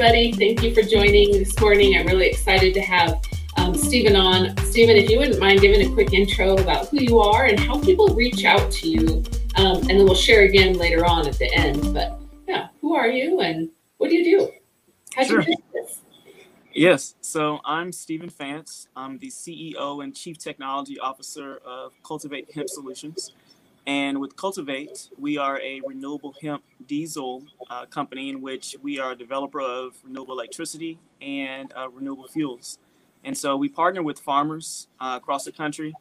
everybody. Thank you for joining this morning. I'm really excited to have um, Stephen on. Stephen, if you wouldn't mind giving a quick intro about who you are and how people reach out to you, um, and then we'll share again later on at the end. But yeah, who are you and what do you do? How'd Sure. you this? Yes, so I'm Stephen Fantz. I'm the CEO and Chief Technology Officer of Cultivate Hemp Solutions. And with Cultivate, we are a renewable hemp diesel uh, company in which we are a developer of renewable electricity and uh, renewable fuels. And so we partner with farmers uh, across the country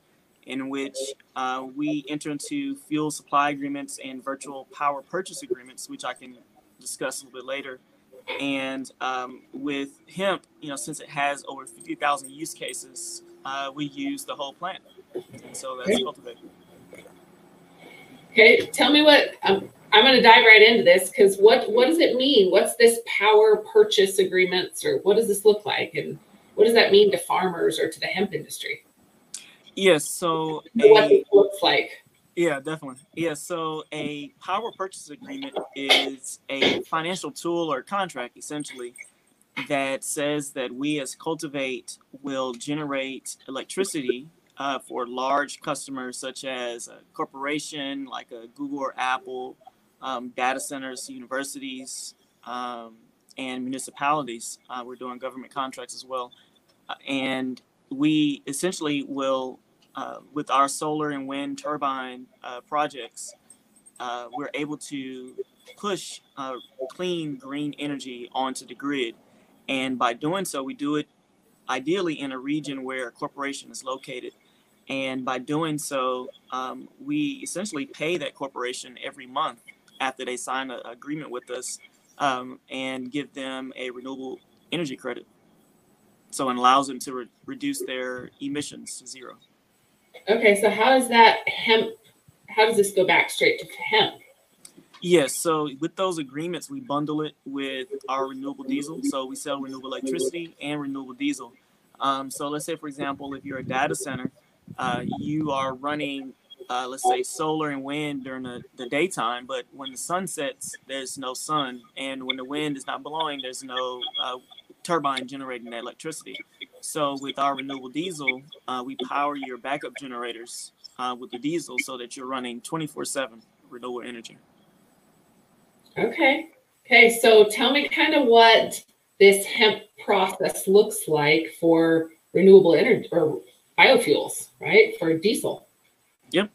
in which uh, we enter into fuel supply agreements and virtual power purchase agreements, which I can discuss a little bit later. And um, with hemp, you know, since it has over 50,000 use cases, uh, we use the whole plant. And so that's. Cultivate. Okay, tell me what um, I'm going to dive right into this because what what does it mean? What's this power purchase agreements, or what does this look like, and what does that mean to farmers or to the hemp industry? Yes, so What a, it looks like. yeah, definitely. Yeah, so a power purchase agreement is a financial tool or contract essentially that says that we as Cultivate will generate electricity uh, for large customers such as a corporation like a Google or Apple, um, data centers, universities, um, and municipalities. Uh, we're doing government contracts as well. Uh, and we essentially will, uh, with our solar and wind turbine uh, projects, we're able to push clean green energy onto the grid. And by doing so, we do it ideally in a region where a corporation is located. And by doing so, um, we essentially pay that corporation every month after they sign an agreement with us um, and give them a renewable energy credit. So it allows them to re- reduce their emissions to zero. Okay, so how does that hemp? How does this go back straight to hemp? Yes, so with those agreements, we bundle it with our renewable diesel. So we sell renewable electricity and renewable diesel. Um, so let's say, for example, if you're a data center, uh, you are running, uh, let's say, solar and wind during the, the daytime, but when the sun sets, there's no sun. And when the wind is not blowing, there's no uh, turbine generating that electricity. So with our renewable diesel, uh, we power your backup generators uh, with the diesel so that you're running 24 7 renewable energy. Okay. Okay, so tell me kind of what this hemp process looks like for renewable energy or biofuels, right? For diesel. Yep.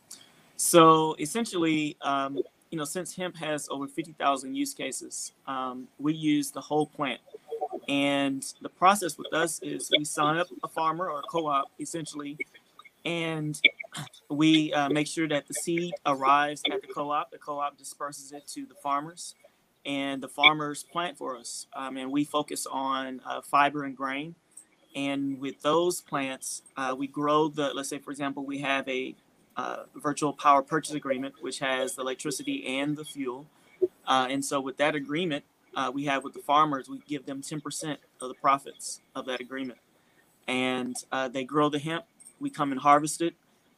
So essentially, um, you know, since hemp has over 50,000 use cases, um, we use the whole plant. And the process with us is we sign up a farmer or a co-op essentially, and we uh, make sure that the seed arrives at the co-op. The co-op disperses it to the farmers, and the farmers plant for us. Um, and we focus on uh, fiber and grain. And with those plants, uh, we grow the. Let's say, for example, we have a uh, virtual power purchase agreement, which has the electricity and the fuel. Uh, and so, with that agreement uh, we have with the farmers, we give them 10% of the profits of that agreement. And uh, they grow the hemp, we come and harvest it.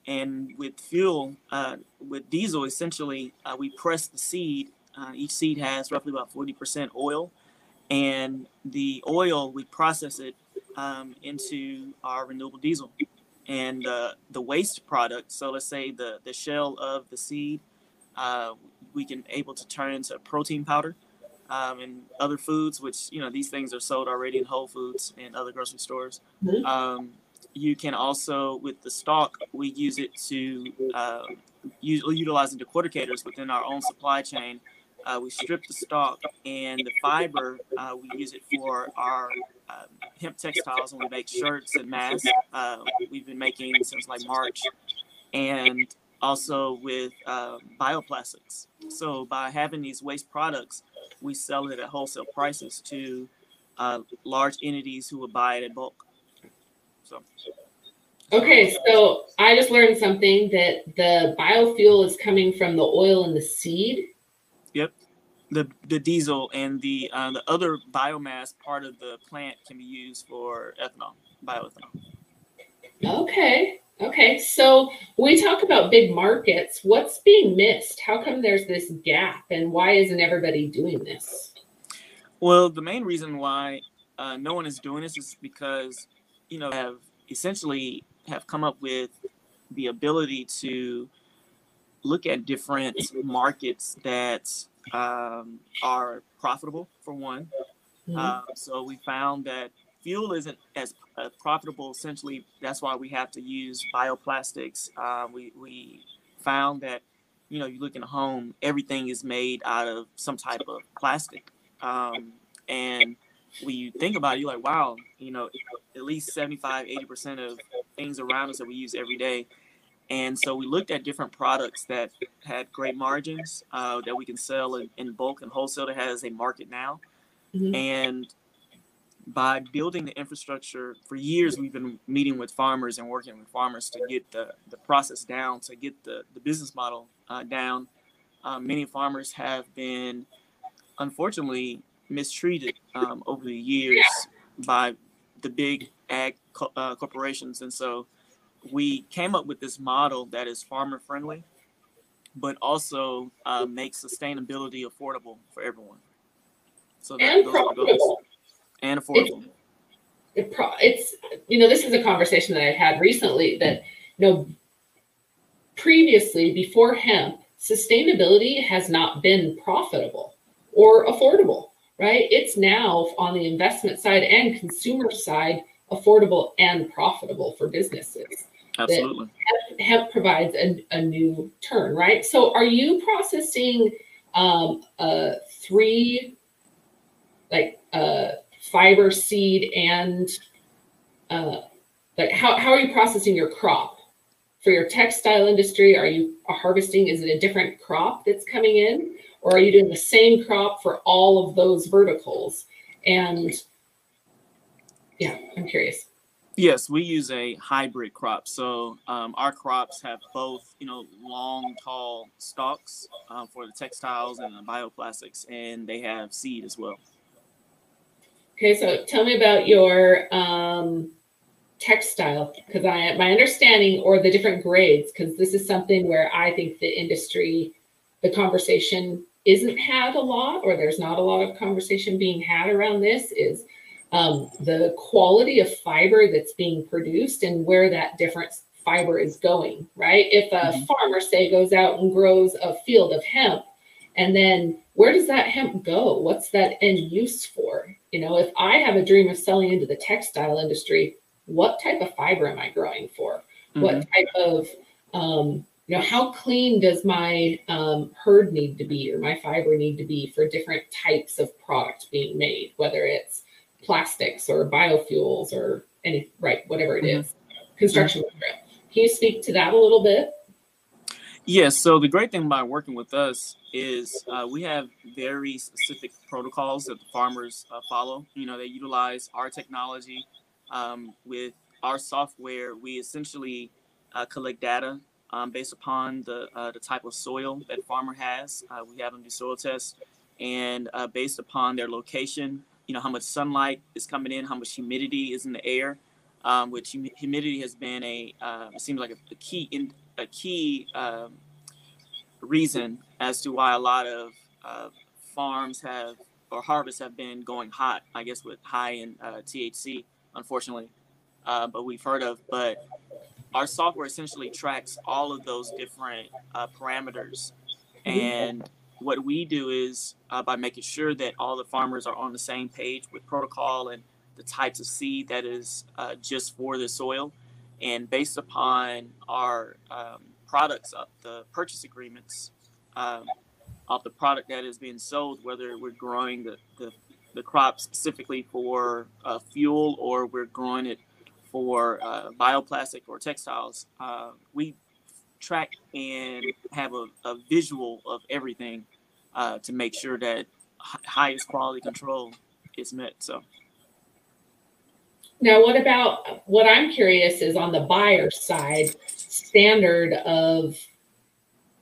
And with fuel, uh, with diesel, essentially, we press the seed. each seed has roughly about 40% oil. And the oil, we process it um, into our renewable diesel and uh, the waste product. So let's say the the shell of the seed, uh, we can able to turn into protein powder um, and other foods, which you know these things are sold already in Whole Foods and other grocery stores. Mhm. Um, you can also with the stalk, we use it to uh, use, utilizing decorticators within our own supply chain. Uh, we strip the stalk and the fiber. Uh, we use it for our uh, hemp textiles, and we make shirts and masks. Uh, we've been making since like March, and also with uh, bioplastics. So by having these waste products, we sell it at wholesale prices to uh, large entities who will buy it in bulk. So Okay, so I just learned something that the biofuel is coming from the oil in the seed. The the diesel and the uh, the other biomass part of the plant can be used for ethanol, bioethanol. Okay. Okay. So we talk about big markets. What's being missed? How come there's this gap and why isn't everybody doing this? Well, the main reason why uh, no one is doing this is because you know have essentially have come up with the ability to look at different markets that um, are profitable for one. Mm-hmm. Uh, so we found that fuel isn't as uh, profitable. Essentially, that's why we have to use bioplastics. Uh, we we found that you know you look in a home, everything is made out of some type of plastic, um, and when you think about it, you're like, wow, you know, at least 75, 80% of things around us that we use every day. And so we looked at different products that had great margins uh, that we can sell in, in, bulk and wholesale that has a market now. Mm-hmm. And by building the infrastructure for years, we've been meeting with farmers and working with farmers to get the, the process down, to get the, the business model uh, down. Uh, many farmers have been, unfortunately, mistreated um, over the years by the big ag co- uh, corporations. And so we came up with this model that is farmer friendly, but also uh, makes sustainability affordable for everyone. So that, and profitable. And affordable. It, it pro- it's, you know, this is a conversation that I've had recently that, you know, previously before hemp, sustainability has not been profitable or affordable right? It's now on the investment side and consumer side, affordable and profitable for businesses. Absolutely. Hemp, provides a, a, new turn, right? So are you processing um, uh, three, like uh, fiber seed and uh, like how, how are you processing your crop? For your textile industry, are you harvesting? Is it a different crop that's coming in? Or are you doing the same crop for all of those verticals? And yeah, I'm curious. Yes, we use a hybrid crop. So um, our crops have both, you know, long, tall stalks uh, for the textiles and the bioplastics, and they have seed as well. Okay, so tell me about your um, textile, because I my understanding or the different grades, because this is something where I think the industry, the conversation isn't had a lot, or there's not a lot of conversation being had around this, is um, the quality of fiber that's being produced and where that different fiber is going, right? If a mm-hmm. farmer, say, goes out and grows a field of hemp, and then where does that hemp go? What's that end use for? You know, if I have a dream of selling into the textile industry, what type of fiber am I growing for? Mm-hmm. What type of um, you know how clean does my um, hurd need to be or my fiber need to be for different types of product being made whether it's plastics or biofuels or any right whatever it mm-hmm. is, construction mm-hmm. material can you speak to that a little bit yes so the great thing about working with us is uh, we have very specific protocols that the farmers uh, follow you know they utilize our technology um, with our software we essentially uh, collect data um, based upon the uh, the type of soil that farmer has. Uh, we have them do soil tests, and uh, based upon their location, you know how much sunlight is coming in, how much humidity is in the air. Um, which hum- humidity has been a uh, it seems like a, a key in a key um, reason as to why a lot of uh, farms have or harvests have been going hot. I guess with high in uh, THC, unfortunately, but we've heard of. But our software essentially tracks all of those different uh, parameters. Mm-hmm. And what we do is uh, by making sure that all the farmers are on the same page with protocol and the types of seed that is uh, just for the soil. And based upon our um, products, uh, the purchase agreements um, of the product that is being sold, whether we're growing the, the, the crop specifically for uh, fuel or we're growing it for uh, bioplastic or textiles, uh, we track and have a, a visual of everything uh, to make sure that highest quality control is met. So. Now, what about what I'm curious is on the buyer side, standard of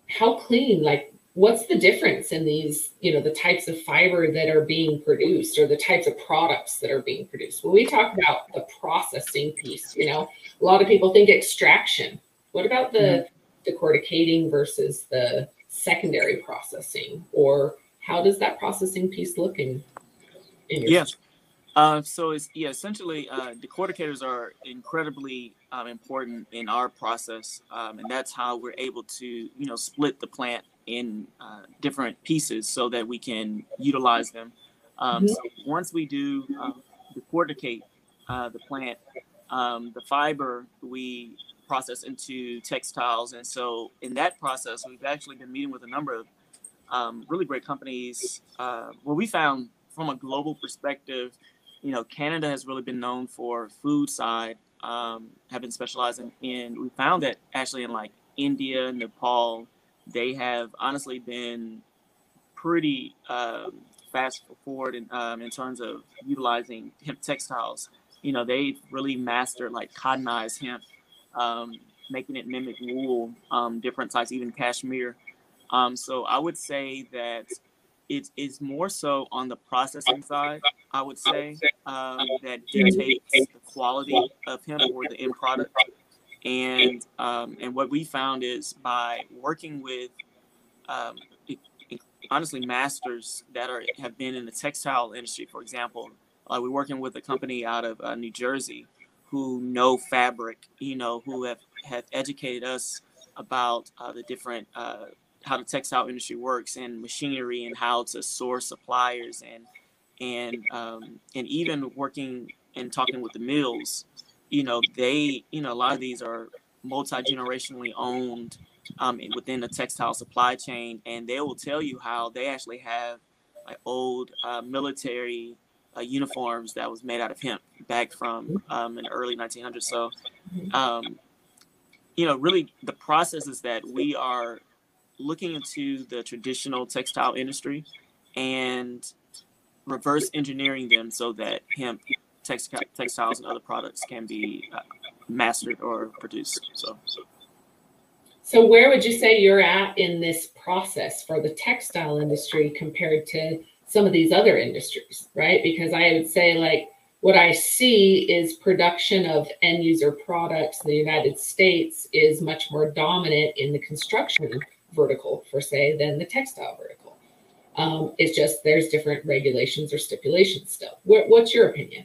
how clean, like what's the difference in these you know the types of fiber that are being produced or the types of products that are being produced when we talk about the processing piece you know a lot of people think extraction what about the mm-hmm. decorticating versus the secondary processing or how does that processing piece look in Yes. Uh, so it's yeah, essentially, uh, decorticators are incredibly um, important in our process, um, and that's how we're able to you know split the plant in uh, different pieces so that we can utilize them. Um, mm-hmm. So once we do um, decorticate uh, the plant, um, the fiber we process into textiles, and so in that process, we've actually been meeting with a number of um, really great companies. Uh, we found from a global perspective you know, Canada has really been known for food side, um, have been specializing in. We found that actually in like India, Nepal, they have honestly been pretty um, fast forward in, um, in terms of utilizing hemp textiles. You know, they've really mastered like cottonized hemp, um, making it mimic wool, um, different types, even cashmere. Um, so I would say that it is more so on the processing side, I would say, um, that dictates the quality of hemp or the end product. And um, and what we found is by working with um, honestly masters that are have been in the textile industry, for example, uh, we're working with a company out of uh, New Jersey who know fabric, you know, who have have educated us about uh, the different uh, how the textile industry works and machinery and how to source suppliers and and um, and even working and talking with the mills you know they you know a lot of these are multi-generationally owned um, within the textile supply chain and they will tell you how they actually have like old uh, military uh, uniforms that was made out of hemp back from um, in the early 1900s so um, you know really the process is that we are looking into the traditional textile industry and reverse engineering them so that hemp textile, textiles and other products can be uh, mastered or produced. So, so where would you say you're at in this process for the textile industry compared to some of these other industries, right? Because I would say like what I see is production of end user products in the United States is much more dominant in the construction vertical for say than the textile vertical. Um, it's just there's different regulations or stipulations still. What, what's your opinion?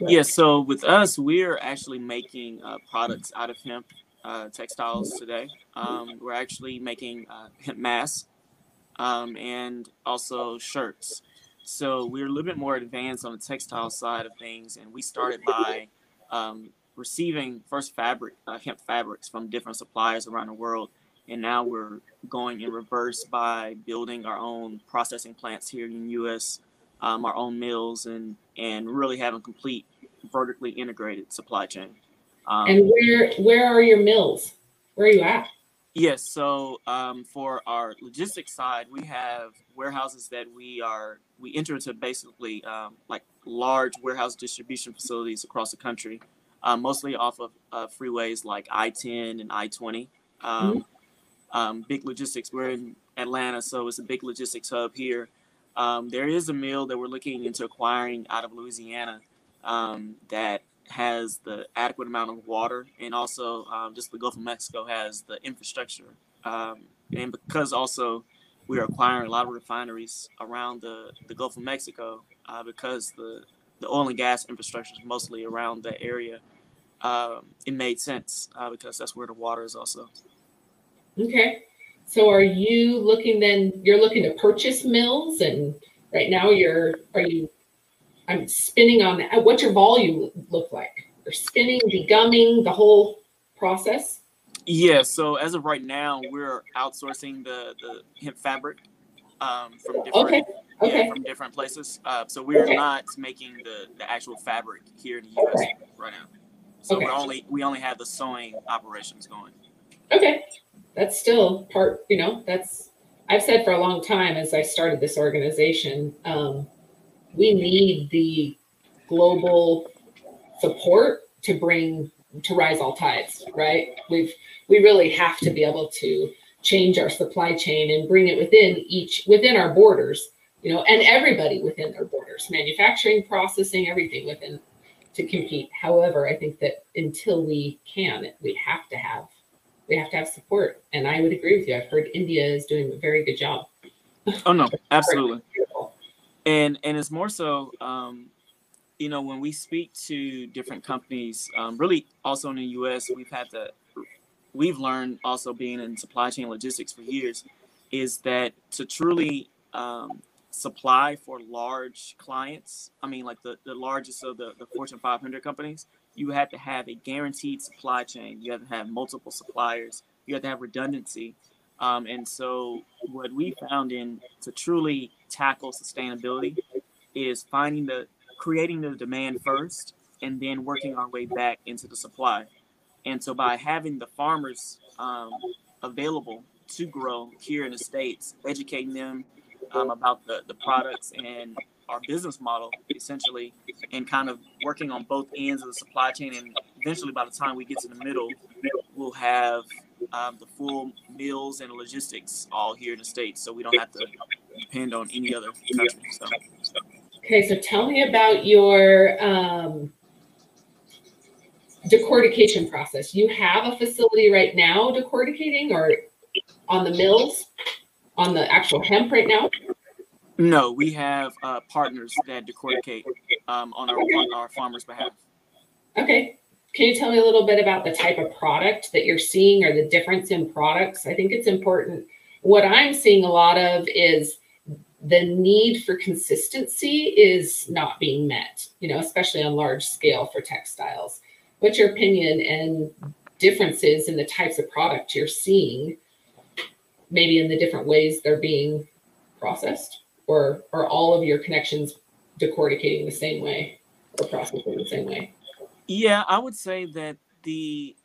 Yeah, so with us, we're actually making uh, products out of hemp uh, textiles today. Um, we're actually making uh, hemp masks um, and also shirts. So we're a little bit more advanced on the textile side of things, and we started by um, receiving first fabric, uh, hemp fabrics from different suppliers around the world and now we're going in reverse by building our own processing plants here in the U.S., um, our own mills, and and really having complete vertically integrated supply chain. Um, and where where are your mills? Where are you at? Yes, so um, for our logistics side, we have warehouses that we are we enter into basically um, like large warehouse distribution facilities across the country, uh, mostly off of uh, freeways like I-10 and I-20. Um, mm-hmm um, big logistics. We're in Atlanta, so it's a big logistics hub here. Um, there is a mill that we're looking into acquiring out of Louisiana um, that has the adequate amount of water, and also um, just the Gulf of Mexico has the infrastructure. Um, and because also we are acquiring a lot of refineries around the, the Gulf of Mexico, uh, because the, the oil and gas infrastructure is mostly around that area, um, it made sense uh, because that's where the water is also. Okay. So are you looking then, you're looking to purchase mills and right now you're, are you, I'm spinning on that. What's your volume look like? You're spinning, degumming, the whole process? Yeah. So as of right now, we're outsourcing the, the hemp fabric um, from different, okay. Okay. Yeah, from different places. Uh, so we're okay. not making the, the actual fabric here in the U.S. right now. So we only we only have the sewing operations going. Okay that's still part, you know, that's, I've said for a long time as I started this organization, um, we need the global support to bring to rise all tides, right? We've we really have to be able to change our supply chain and bring it within each within our borders, you know, and everybody within their borders, manufacturing, processing, everything within to compete. However, I think that until we can, we have to have we have to have support. And I would agree with you. I've heard India is doing a very good job. Oh no, absolutely. And and it's more so um, you know when we speak to different companies um, really also in the us we've had to we've learned also being in supply chain logistics for years is that to truly um, supply for large clients i mean like the, the largest of the, the fortune 500 companies you have to have a guaranteed supply chain. You have to have multiple suppliers. You have to have redundancy. Um, and so, what we found in to truly tackle sustainability is finding the creating the demand first, and then working our way back into the supply. And so, by having the farmers um, available to grow here in the states, educating them um, about the the products and our business model essentially and kind of working on both ends of the supply chain and eventually by the time we get to the middle we'll have um, the full meals and logistics all here in the states, so we don't have to depend on any other country. So. Okay, so tell me about your um, decortication process. You have a facility right now decorticating, or on the mills, on the actual hemp right now? No, we have uh, partners that decorticate um, on our on our farmers' behalf. Okay. Can you tell me a little bit about the type of product that you're seeing or the difference in products? I think it's important. What I'm seeing a lot of is the need for consistency is not being met, you know, especially on large scale for textiles. What's your opinion and differences in the types of product you're seeing, maybe in the different ways they're being processed, or are all of your connections decorticating the same way or processing the same way? Yeah, I would say that the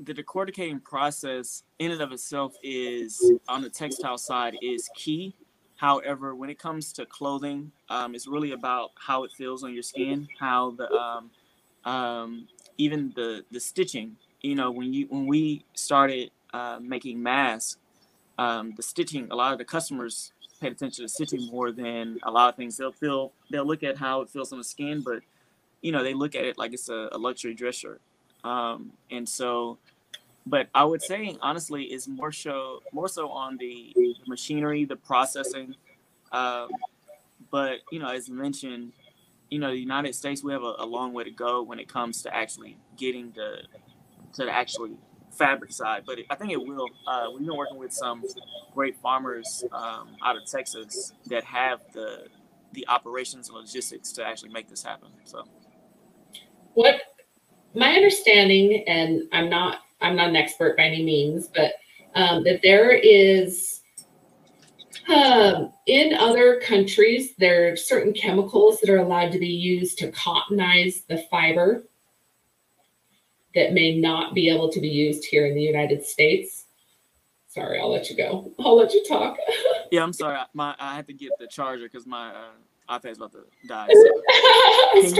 the decorticating process in and of itself is on the textile side is key. However, when it comes to clothing, um, it's really about how it feels on your skin, how the um, um, even the the stitching. You know, when you when we started uh, making masks, um, the stitching. A lot of the customers paid attention to stitching more than a lot of things. They'll feel they'll look at how it feels on the skin, but you know, they look at it like it's a, a luxury dress shirt. Um, and so, but I would say honestly, is more so more so on the, machinery, the processing. Um, but you know, as mentioned, you know, the United States, we have a, a, long way to go when it comes to actually getting the to the actually fabric side. But I think it will. Uh, we've been working with some great farmers um, out of Texas that have the the operations and logistics to actually make this happen. So what my understanding, and I'm not I'm not an expert by any means, but um, that there is um, in other countries there are certain chemicals that are allowed to be used to cottonize the fiber that may not be able to be used here in the United States. Sorry, I'll let you go. I'll let you talk. yeah, I'm sorry. My I had to get the charger because my uh, iPad's about to die. So. please,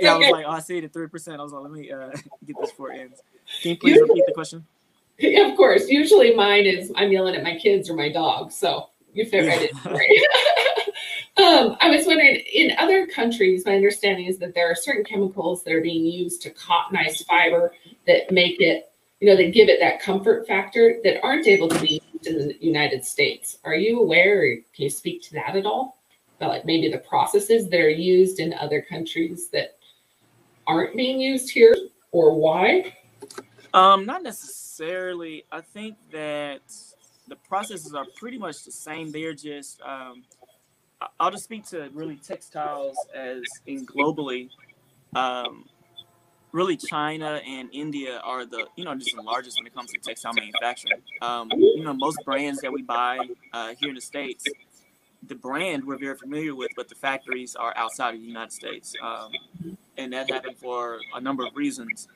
yeah, I was like, oh, I see the three percent. I was like, let me uh, get this it ends. Can you please repeat the question? Of course. Usually mine is I'm yelling at my kids or my dog. So you fit right in. um, I was wondering, in other countries, my understanding is that there are certain chemicals that are being used to cottonize fiber that make it, you know, that give it that comfort factor that aren't able to be used in the United States. Are you aware? Or can you speak to that at all? Like maybe the processes that are used in other countries that aren't being used here or why? Um, not necessarily. I think that the processes are pretty much the same. They're just um, I'll just speak to really textiles as in globally. Um, really, China and India are the you know just the largest when it comes to textile manufacturing. Um, you know, most brands that we buy uh, here in the states the brand we're very familiar with, but the factories are outside of the United States, um, and that happened for a number of reasons.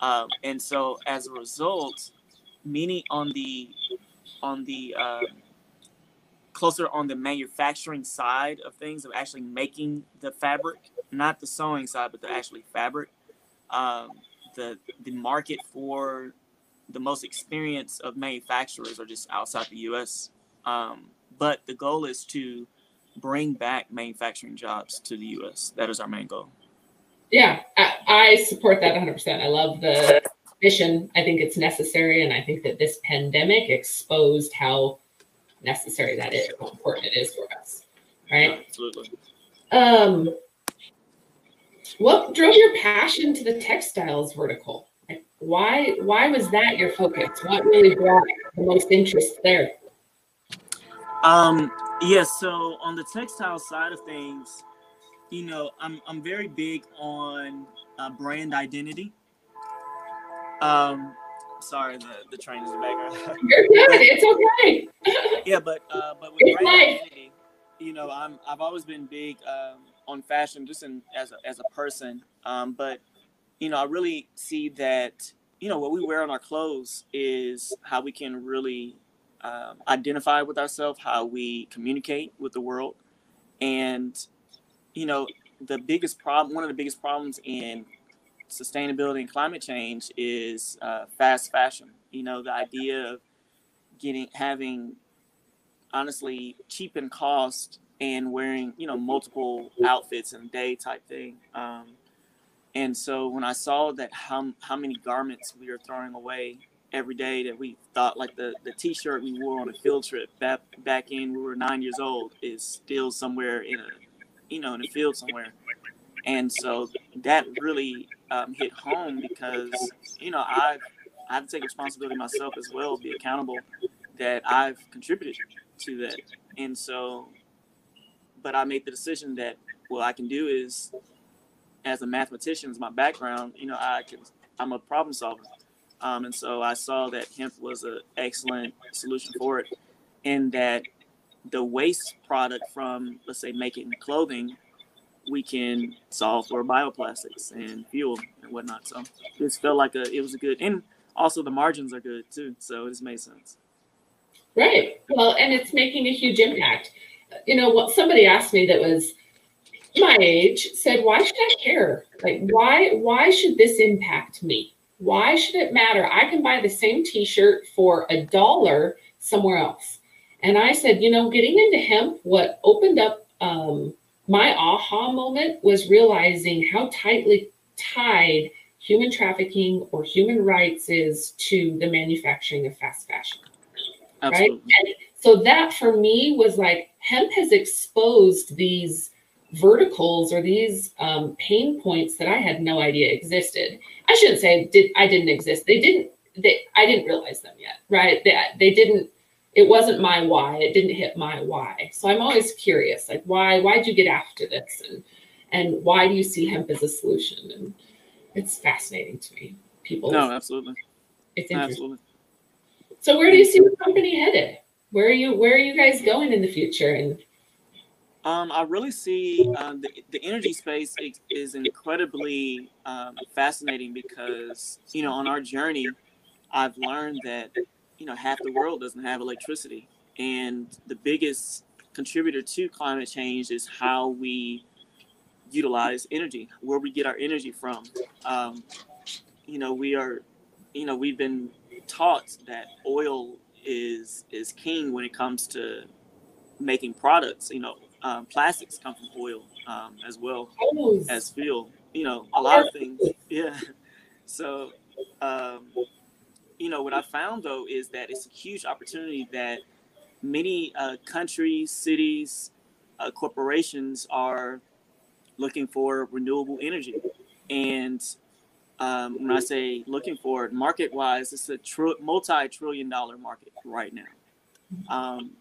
Um, and so, as a result, meaning on the on the uh, closer on the manufacturing side of things of actually making the fabric, not the sewing side, but the actually fabric. Um, the the market for the most experience of manufacturers are just outside the U.S. Um, but the goal is to bring back manufacturing jobs to the U.S. That is our main goal. Yeah, I, I support that 100%. I love the mission. I think it's necessary, and I think that this pandemic exposed how necessary that is, how important it is for us. right? Absolutely. Um, what drove your passion to the textiles vertical? Like, why why was that your focus? What really brought the most interest there? Um, yes. Yeah, so on the textile side of things, you know, I'm I'm very big on uh, brand identity. Um, sorry, the the train is in the background. You're good. It's okay. yeah, but uh, but with it's brand nice. identity, you know, I'm I've always been big um, on fashion, just in as a, as a person. Um, but you know, I really see that you know what we wear on our clothes is how we can really um, identify with ourselves, how we communicate with the world, and you know, the biggest problem, one of the biggest problems in sustainability and climate change is uh, fast fashion. You know, the idea of getting having honestly cheap in cost and wearing you know multiple outfits in a day type thing. Um, and so when I saw that how how many garments we are throwing away every day that we thought like the the t-shirt we wore on a field trip back back in we were nine years old is still somewhere in a you know in a field somewhere. And so that really um, hit home because you know i i have to take responsibility myself as well be accountable that i've contributed to that. And so but i made the decision that what i can do is as a mathematician is my background you know i can i'm a problem solver um, and so I saw that hemp was an excellent solution for it, and that the waste product from, let's say, making clothing, we can solve for bioplastics and fuel and whatnot. So this felt like a it was a good, and also the margins are good too. So it just made sense. Right. Well, and it's making a huge impact. You know, what somebody asked me that was my age said, "Why should I care? Like, why why should this impact me?" Why should it matter? I can buy the same t shirt for a dollar somewhere else. And I said, you know, getting into hemp, what opened up um, my aha moment was realizing how tightly tied human trafficking or human rights is to the manufacturing of fast fashion. Absolutely. Right. And so that for me was like hemp has exposed these verticals or these um, pain points that I had no idea existed. I shouldn't say did I didn't exist. They didn't. They I didn't realize them yet. Right. They, they didn't. It wasn't my why. It didn't hit my why. So I'm always curious, like why? Why'd you get after this? And and why do you see hemp as a solution? And it's fascinating to me. People. No, absolutely. It's interesting. Absolutely. So where do you see the company headed? Where are you? Where are you guys going in the future? And um, I really see um, the, the energy space is, incredibly um, fascinating because, you know, on our journey, I've learned that, you know, half the world doesn't have electricity. And the biggest contributor to climate change is how we utilize energy, where we get our energy from. Um, you know, we are, you know, we've been taught that oil is is king when it comes to making products. You know, um, plastics come from oil um, as well as fuel. You know, a lot of things. Yeah. So, um, you know, what I found though is that it's a huge opportunity that many uh, countries, cities, uh, corporations are looking for renewable energy. And um, when I say looking for it, market wise, it's a tr- multi trillion dollar market right now. Um,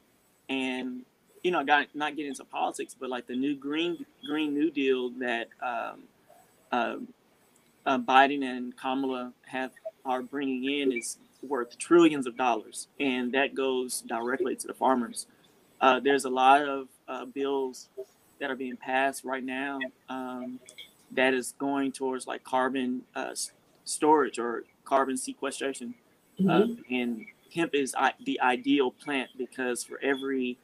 and you know, got not getting into politics, but like the new green Green New Deal that um, uh, uh, Biden and Kamala have are bringing in is worth trillions of dollars, and that goes directly to the farmers. Uh, there's a lot of uh, bills that are being passed right now um, that is going towards like carbon uh, storage or carbon sequestration, uh, mm-hmm. and hemp is the ideal plant because for every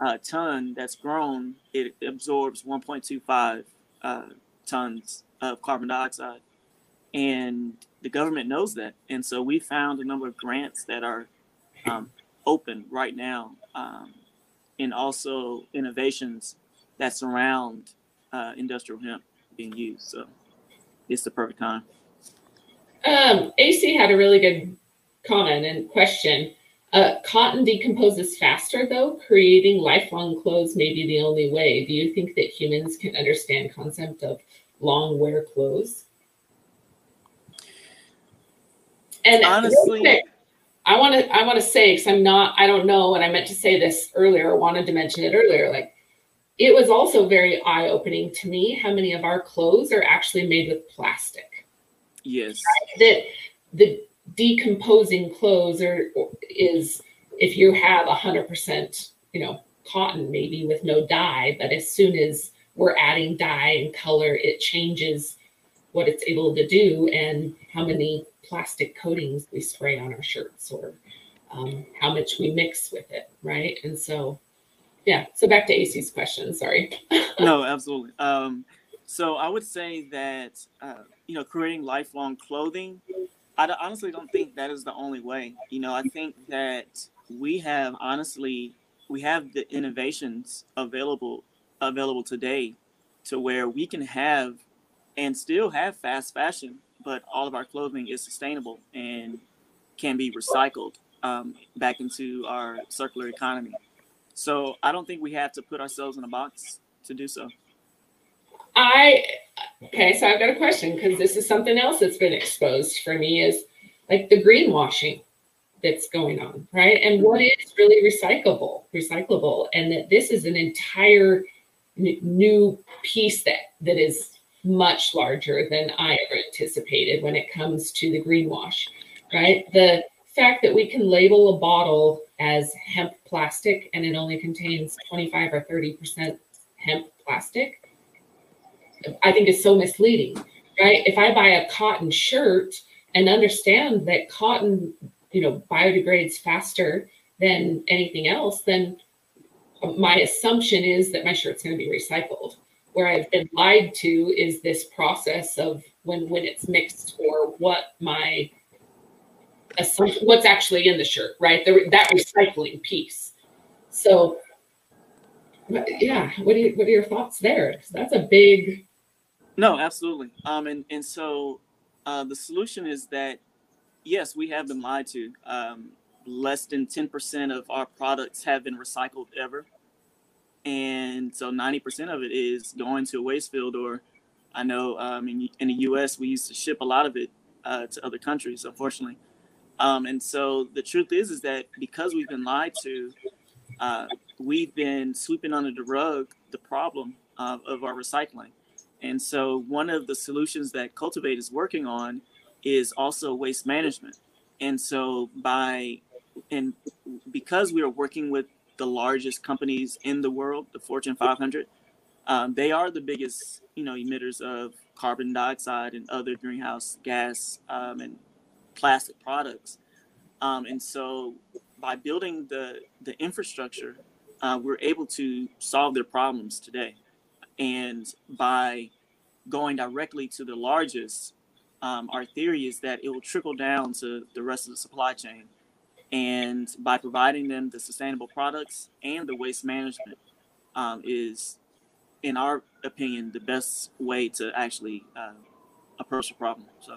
uh, ton that's grown, it absorbs 1.25 uh, tons of carbon dioxide. And the government knows that. And so we found a number of grants that are um, open right now um, and also innovations that surround uh, industrial hemp being used. So it's the perfect time. Um, AC had a really good comment and question Uh, cotton decomposes faster, though. Creating lifelong clothes may be the only way. Do you think that humans can understand concept of long wear clothes? And honestly, I want to I want to say because I'm not I don't know and I meant to say this earlier I wanted to mention it earlier like it was also very eye opening to me how many of our clothes are actually made with plastic. Yes. That the decomposing clothes are is if you have a hundred percent you know cotton maybe with no dye but as soon as we're adding dye and color it changes what it's able to do and how many plastic coatings we spray on our shirts or um, how much we mix with it, right? And so, yeah. So back to AC's question. Sorry. no, absolutely. Um, so I would say that uh, you know creating lifelong clothing. I honestly don't think that is the only way. You know, I think that we have honestly we have the innovations available available today to where we can have and still have fast fashion but all of our clothing is sustainable and can be recycled um, back into our circular economy. So I don't think we have to put ourselves in a box to do so. I okay, so I've got a question because this is something else that's been exposed for me is like the greenwashing that's going on, right? And what mm-hmm. is really recyclable, recyclable, and that this is an entire n- new piece that that is much larger than I ever anticipated when it comes to the greenwash, right? The fact that we can label a bottle as hemp plastic and it only contains 25 or 30% hemp plastic, I think is so misleading, right? If I buy a cotton shirt and understand that cotton, you know, biodegrades faster than anything else, then my assumption is that my shirt's going to be recycled where I've been lied to is this process of when when it's mixed or what my assumption, what's actually in the shirt, right? The, that recycling piece. So, yeah, what are you, what are your thoughts there? That's a big. No, absolutely. Um, and and so uh, the solution is that yes, we have been lied to. Um, less than ten percent of our products have been recycled ever and so 90% of it is going to a waste field or i know um, in, in the us we used to ship a lot of it uh, to other countries unfortunately um, and so the truth is is that because we've been lied to uh, we've been sweeping under the rug the problem uh, of our recycling and so one of the solutions that cultivate is working on is also waste management and so by and because we are working with the largest companies in the world, the Fortune 500. Um, they are the biggest, you know, emitters of carbon dioxide and other greenhouse gas um, and plastic products. Um, and so, by building the the infrastructure, uh, we're able to solve their problems today. And by going directly to the largest, um, our theory is that it will trickle down to the rest of the supply chain. And by providing them the sustainable products and the waste management um, is in our opinion the best way to actually uh, approach the problem so.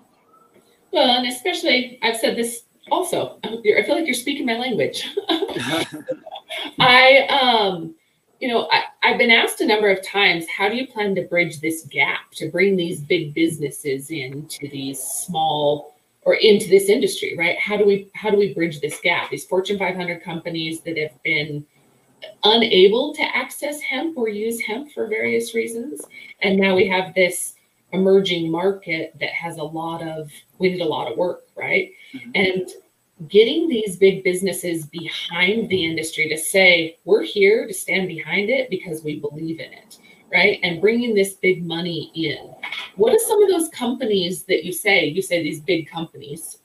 Well and especially i've said this also i feel like you're speaking my language. I um you know I, i've been asked a number of times how do you plan to bridge this gap to bring these big businesses into these small or into this industry, right? How do we how do we bridge this gap? These Fortune 500 companies that have been unable to access hemp or use hemp for various reasons, and now we have this emerging market that has a lot of we need a lot of work, right? Mm-hmm. And getting these big businesses behind the industry to say we're here to stand behind it because we believe in it right? And bringing this big money in. What are some of those companies that you say, you say these big companies,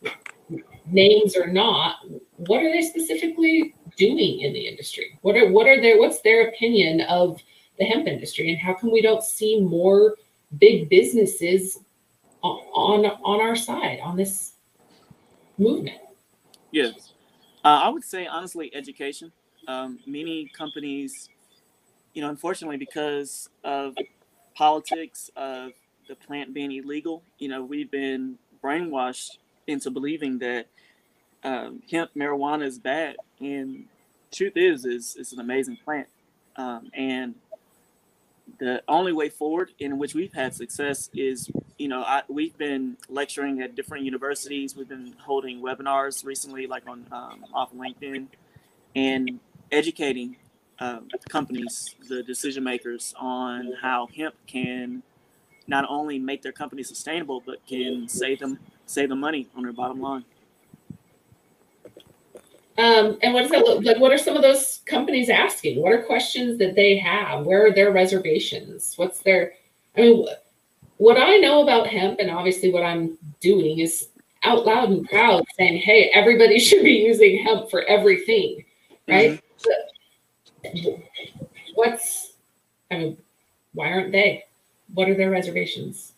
names or not, what are they specifically doing in the industry? What are what are their what's their opinion of the hemp industry and how come we don't see more big businesses on on our side on this movement? Yes. Uh, I would say honestly education. Um, many companies you know, unfortunately, because of politics of the plant being illegal, you know, we've been brainwashed into believing that um, hemp marijuana is bad, and truth is, is it's an amazing plant, um, and the only way forward in which we've had success is, you know, I, we've been lecturing at different universities. We've been holding webinars recently, like on um, off LinkedIn, and educating um, companies, the decision makers, on how hemp can not only make their company sustainable, but can save them save them money on their bottom line. Um, and what does that look like? What are some of those companies asking? What are questions that they have? Where are their reservations? What's their, I mean, what I know about hemp and obviously what I'm doing is out loud and proud saying, hey, everybody should be using hemp for everything, right? Mm-hmm. What's, I mean, why aren't they? What are their reservations?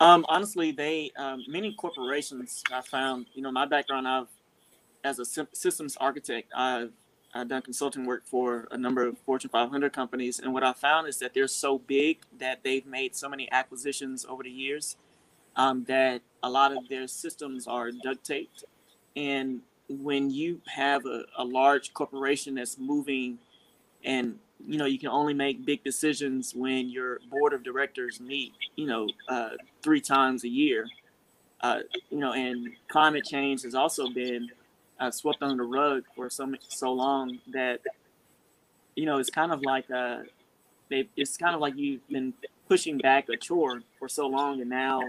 Um, honestly, they um, many corporations I found. You know, my background, I've as a systems architect, I've, I've done consulting work for a number of Fortune 500 companies, and what I found is that they're so big that they've made so many acquisitions over the years um, that a lot of their systems are duct taped. And when you have a, a large corporation that's moving and you know you can only make big decisions when your board of directors meet you know uh, three times a year uh, you know and climate change has also been uh, swept under the rug for so so long that you know it's kind of like uh they it's kind of like you've been pushing back a chore for so long and now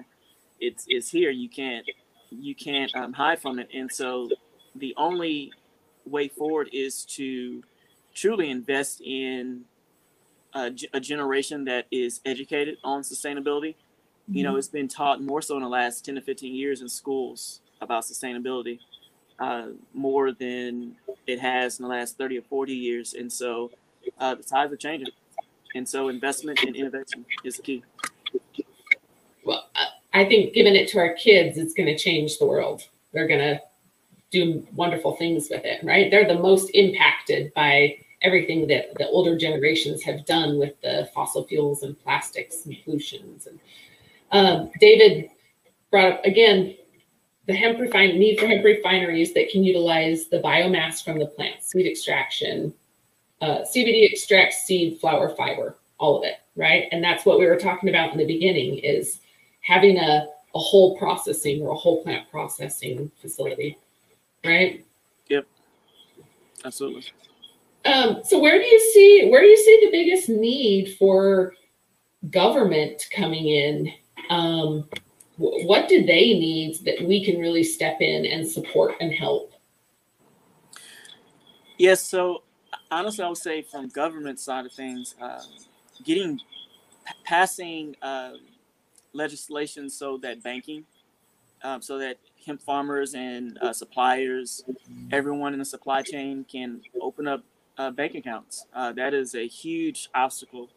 it's it's here you can't you can't um, hide from it and so the only way forward is to truly invest in a, a generation that is educated on sustainability mm-hmm. you know mm-hmm. it's been taught more so in the last 10 to 15 years in schools about sustainability uh, more than it has in the last 30 or 40 years. And so uh, the tides are changing. And so investment and innovation is key. Well, I think giving it to our kids, it's going to change the world. They're going to do wonderful things with it, right? They're the most impacted by everything that the older generations have done with the fossil fuels and plastics and pollutions. And um, David brought up again the hemp refine need for hemp refineries that can utilize the biomass from the plant, seed extraction, uh, CBD extract, seed, flower, fiber, all of it, right? And that's what we were talking about in the beginning is having a, a whole processing or a whole plant processing facility, right? Yep, absolutely. Um, so where do you see where do you see the biggest need for government coming in? Um, what do they need that we can really step in and support and help? Yes, so honestly, I would say from government side of things, uh, getting passing uh, legislation so that banking, um, so that hemp farmers and uh, suppliers, everyone in the supply chain can open up uh, bank accounts. Uh, that is a huge obstacle,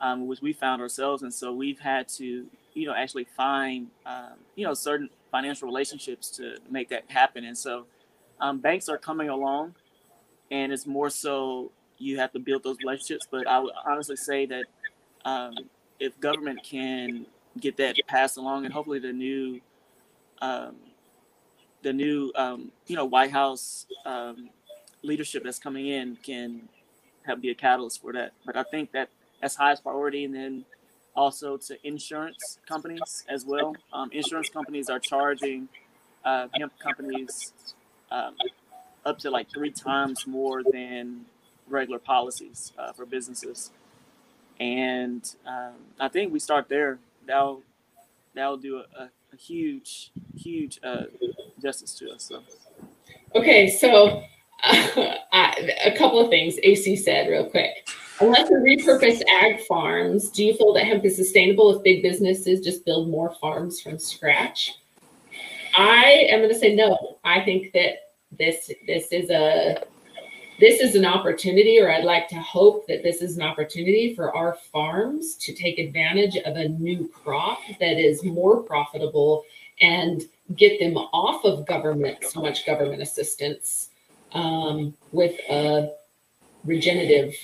um, which we found ourselves, and so we've had to you know actually find um, you know certain financial relationships to make that happen. And so um, banks are coming along and it's more so you have to build those relationships. But i would honestly say that um, if government can get that passed along and hopefully the new um, the new um, you know white house um, leadership that's coming in can help be a catalyst for that. But i think that that's highest priority. And then also to insurance companies as well. Um, insurance companies are charging uh, hemp companies um, up to like three times more than regular policies uh, for businesses. And um, I think we start there. That'll that'll do a, a huge, huge uh, justice to us. So. Okay, so uh, a couple of things AC said real quick. Unless we repurpose ag farms, do you feel that hemp is sustainable if big businesses just build more farms from scratch? I am going to say no. I think that this this is a this is an opportunity, or I'd like to hope that this is an opportunity for our farms to take advantage of a new crop that is more profitable and get them off of government so much government assistance um, with a regenerative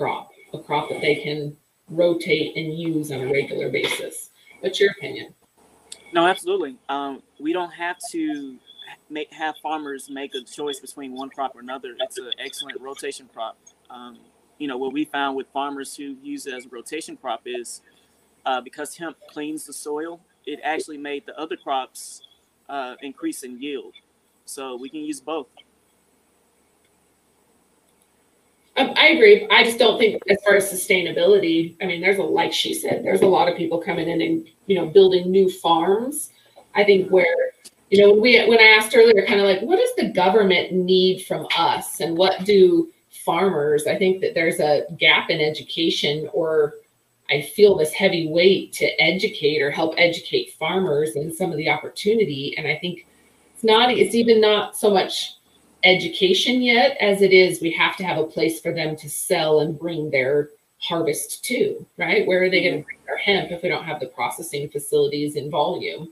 crop, a crop that they can rotate and use on a regular basis. What's your opinion? No, absolutely. Um, we don't have to make, have farmers make a choice between one crop or another. It's an excellent rotation crop. Um, you know what we found with farmers who use it as a rotation crop is uh, because hemp cleans the soil, it actually made the other crops uh, increase in yield. So we can use both. I agree. I just don't think, as far as sustainability, I mean, there's a like she said, there's a lot of people coming in and you know building new farms. I think where you know when we when I asked earlier, kind of like, what does the government need from us, and what do farmers? I think that there's a gap in education, or I feel this heavy weight to educate or help educate farmers and some of the opportunity. And I think it's not. It's even not so much education yet. As it is we have to have a place for them to sell and bring their harvest to right? Where are they going to mm-hmm. bring their hemp if we don't have the processing facilities in volume?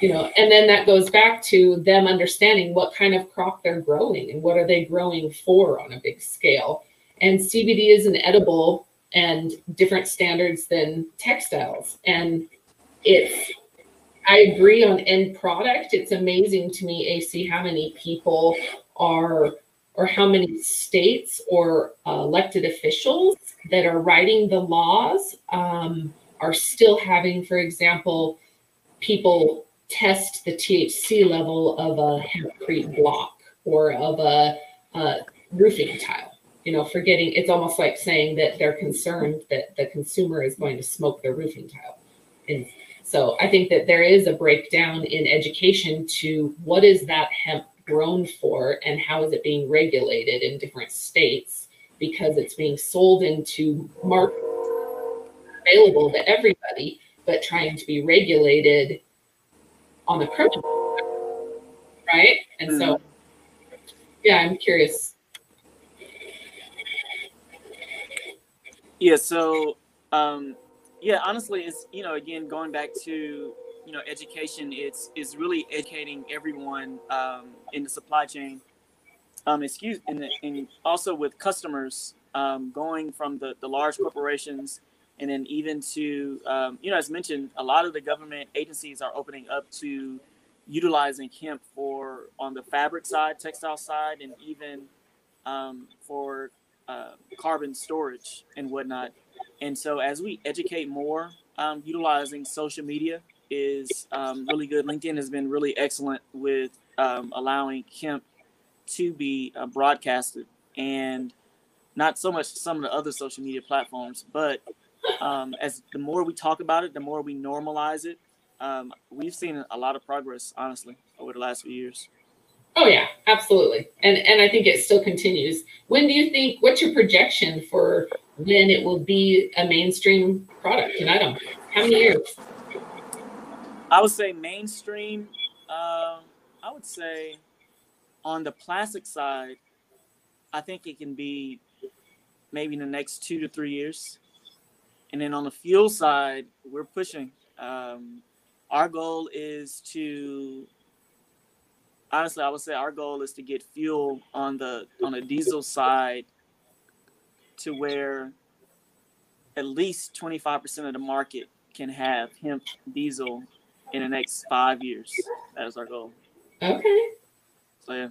You know and then that goes back to them understanding what kind of crop they're growing and what are they growing for on a big scale. And cbd is an edible and different standards than textiles. And it's i agree on end product it's amazing to me ac how many people are or how many states or uh, elected officials that are writing the laws um, are still having, for example, people test the THC level of a hempcrete block or of a, a roofing tile. You know, forgetting it's almost like saying that they're concerned that the consumer is going to smoke their roofing tile. And so I think that there is a breakdown in education to what is that hemp grown for and how is it being regulated in different states because it's being sold into market available to everybody but trying to be regulated on the criminal right and mm-hmm. so yeah i'm curious yeah so um yeah honestly it's you know again going back to you know education it's is really educating everyone um, in the supply chain. Um, excuse and, and also with customers um, going from the, the large corporations and then even to um, you know as mentioned a lot of the government agencies are opening up to utilizing hemp for on the fabric side textile side and even um, for uh, carbon storage and whatnot. And so as we educate more um, utilizing social media is um, really good. LinkedIn has been really excellent with um, allowing hemp to be uh, broadcasted, and not so much some of the other social media platforms, but um, as the more we talk about it, the more we normalize it. Um, we've seen a lot of progress, honestly, over the last few years. Oh yeah, absolutely, and and I think it still continues. When do you think? What's your projection for when it will be a mainstream product an item? How many years? I would say mainstream. Uh, I would say on the plastic side, I think it can be maybe in the next two to three years. And then on the fuel side, we're pushing. Um, our goal is to honestly, I would say our goal is to get fuel on the on the diesel side to where at least 25% of the market can have hemp diesel in the next five years. That is our goal. Okay. So yeah.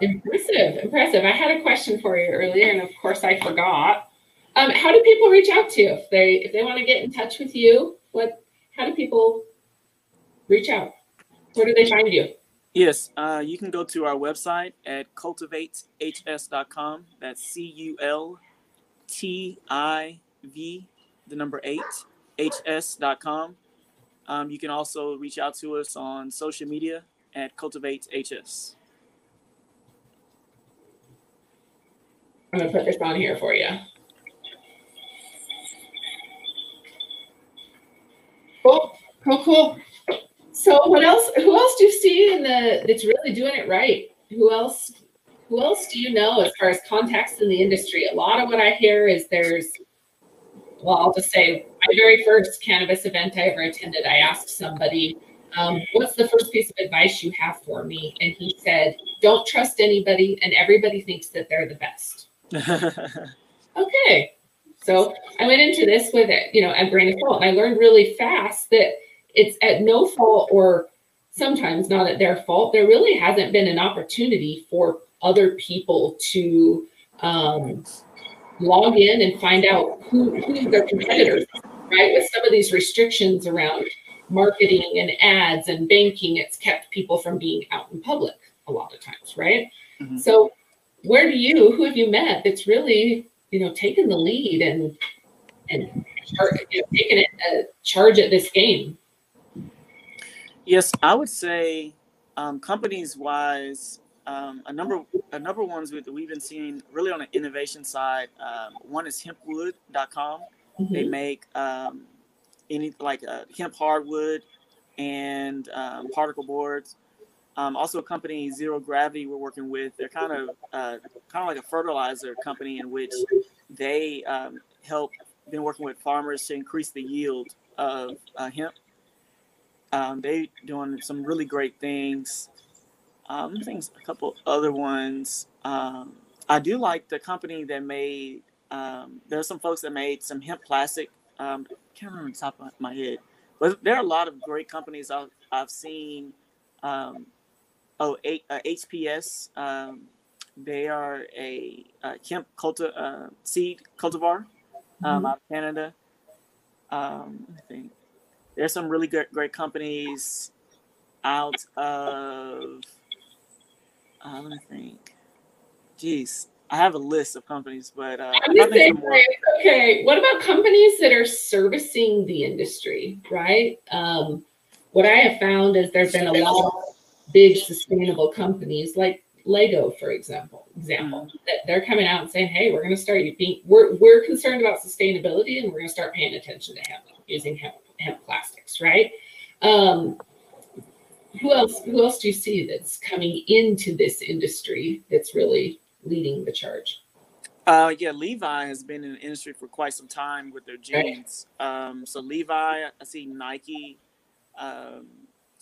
Impressive, impressive. I had a question for you earlier, and of course I forgot. Um, how do people reach out to you if they if they want to get in touch with you? What? How do people reach out? Where do they find you? Yes, uh, you can go to our website at cultivatehs.com. That's C U L T I V, the number eight, hs.com. Um, you can also reach out to us on social media at Cultivate HS. I'm gonna put this on here for you. Cool, cool, cool. So, what else? Who else do you see in the that's really doing it right? Who else? Who else do you know as far as contacts in the industry? A lot of what I hear is there's well, I'll just say my very first cannabis event I ever attended, I asked somebody, um, what's the first piece of advice you have for me? And he said, don't trust anybody, and everybody thinks that they're the best. okay. So I went into this with it, you know, a grain of salt, and I learned really fast that it's at no fault or sometimes not at their fault, there really hasn't been an opportunity for other people to um, log in and find out who, who their competitors right? With some of these restrictions around marketing and ads and banking, it's kept people from being out in public a lot of times, right? Mm-hmm. So, where do you, who have you met that's really, you know, taken the lead and and char- you know, taken it a uh, charge at this game? Yes, I would say um, companies wise, um, a number a number of ones that we've been seeing really on the innovation side. Um, one is hempwood.com. Mm-hmm. They make um, any like uh, hemp hardwood and um, particle boards. Um, also, a company Zero Gravity we're working with. They're kind of uh, kind of like a fertilizer company in which they um, help. Been working with farmers to increase the yield of uh, hemp. Um, they doing some really great things. Um, things a couple other ones. Um, I do like the company that made um, there are some folks that made some hemp plastic. Um, I can't remember the top of my head, but there are a lot of great companies I've, I've seen. Um, oh, uh, HPS. Um, they are a, a hemp culti- uh, seed cultivar um, mm-hmm. out of Canada. Um, I think there's some really great, great companies out of. Uh, let me think. Jeez, I have a list of companies, but uh, I'm just saying, okay. What about companies that are servicing the industry, right? Um, what I have found is there's been a lot of big sustainable companies like Lego, for example, example mm-hmm. that they're coming out and saying, "Hey, we're going to start being we're we're concerned about sustainability, and we're going to start paying attention to hemp using hemp hemp plastics, right?" Um, who else? Who else do you see that's coming into this industry that's really leading the charge? Uh, yeah, Levi has been in the industry for quite some time with their jeans. Um, so Levi, I see Nike. Um,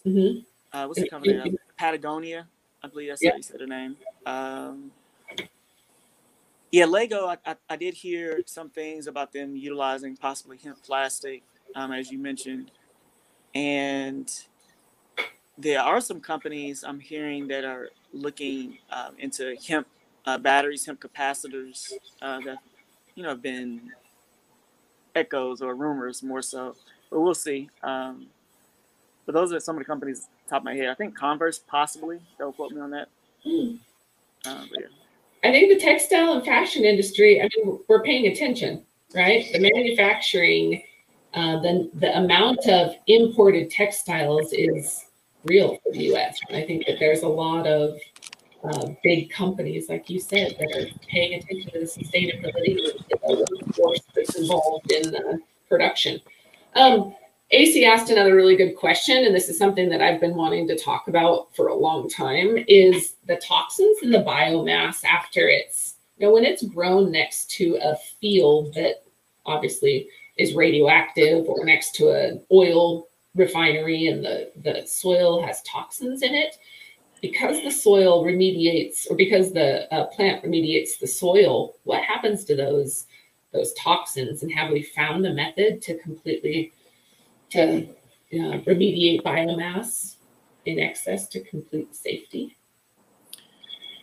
mm-hmm. uh, what's the company? Patagonia, I believe that's yeah. how you said the name. Um, yeah, Lego. I, I, I, did hear some things about them utilizing possibly hemp plastic, um, as you mentioned, and there are some companies I'm hearing that are looking um, into hemp uh, batteries, hemp capacitors uh, that you know have been echoes or rumors more so, but we'll see. Um, but those are some of the companies top of my head. I think Converse possibly. Don't quote me on that. Mm. Uh, yeah. I think the textile and fashion industry. I mean, we're paying attention, right? The manufacturing, uh, the the amount of imported textiles is real for the U.S. I think that there's a lot of uh, big companies, like you said, that are paying attention to the sustainability of the workforce that's involved in the production. Um, AC asked another really good question, and this is something that I've been wanting to talk about for a long time, is the toxins in the biomass after it's, you know, when it's grown next to a field that obviously is radioactive or next to an oil refinery and the, the soil has toxins in it, because the soil remediates or because the uh, plant remediates the soil what happens to those those toxins and have we found a method to completely to uh, remediate biomass in excess to complete safety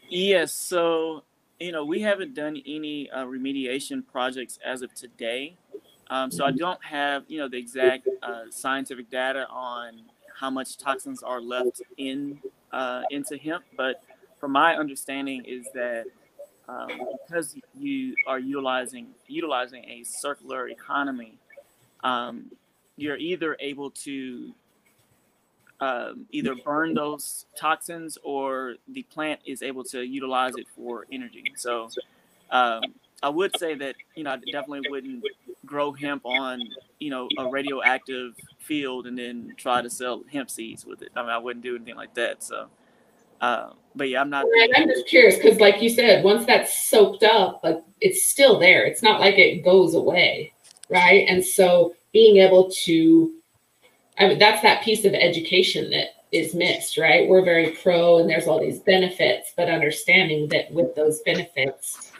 yes so you know we haven't done any uh, remediation projects as of today um, so i mm-hmm. don't have you know the exact uh, scientific data on how much toxins are left in uh, into hemp, but from my understanding is that um, because you are utilizing utilizing a circular economy, um, you're either able to um, either burn those toxins or the plant is able to utilize it for energy. So um, I would say that you know I definitely wouldn't grow hemp on you know a radioactive field and then try to sell hemp seeds with it. I mean, I wouldn't do anything like that. So, uh, but yeah, I'm not. I'm just curious because, like you said, once that's soaked up, like it's still there. It's not like it goes away, right? And so, being able to, I mean, that's that piece of education that is missed, right? We're very pro, and there's all these benefits, but understanding that with those benefits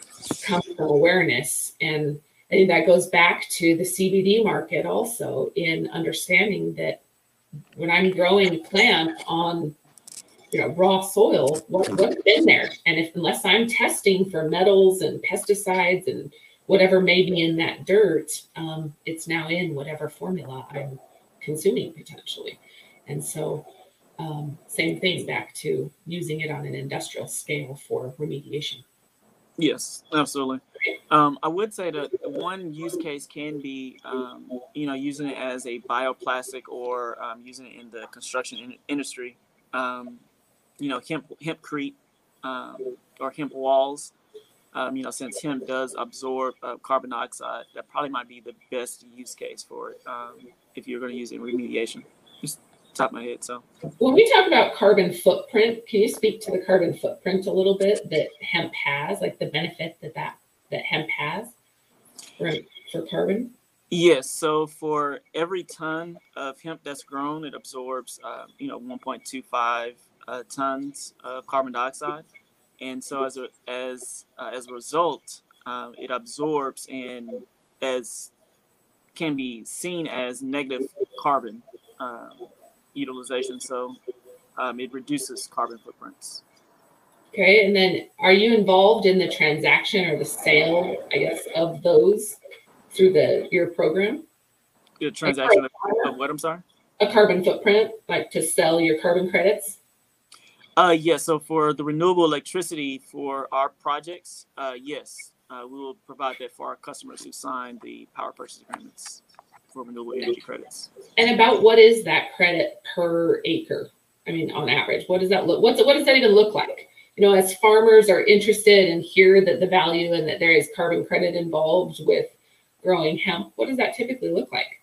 comes from awareness and I think that goes back to the CBD market also in understanding that when I'm growing plant on you know raw soil, what, what's been there? And if unless I'm testing for metals and pesticides and whatever may be in that dirt, um, it's now in whatever formula I'm consuming potentially. And so um, same thing back to using it on an industrial scale for remediation. Yes, absolutely. Um, I would say that one use case can be, um, you know, using it as a bioplastic or um, using it in the construction in- industry. Um, you know, hemp hempcrete um, or hemp walls. Um, you know, since hemp does absorb uh, carbon dioxide, that probably might be the best use case for it if you're going to use it in remediation. Top of my head. So when we talk about carbon footprint, can you speak to the carbon footprint a little bit that hemp has, like the benefit that that, that hemp has for, for carbon? Yes. So for every ton of hemp that's grown, it absorbs, uh, you know, 1.25 uh, tons of carbon dioxide, and so as a as uh, as a result, um, it absorbs and as can be seen as negative carbon um, utilization. So um, it reduces carbon footprints. Okay, and then are you involved in the transaction or the sale, I guess, of those through the your program? The transaction of, what? I'm sorry. A carbon footprint, like to sell your carbon credits. Uh, yes. Yeah, so for the renewable electricity for our projects, uh, yes, uh, we will provide that for our customers who sign the power purchase agreements for renewable energy credits. And about what is that credit per acre? I mean, on average, what does that look? What's what does that even look like? You know, as farmers are interested and hear that the value and that there is carbon credit involved with growing hemp, what does that typically look like?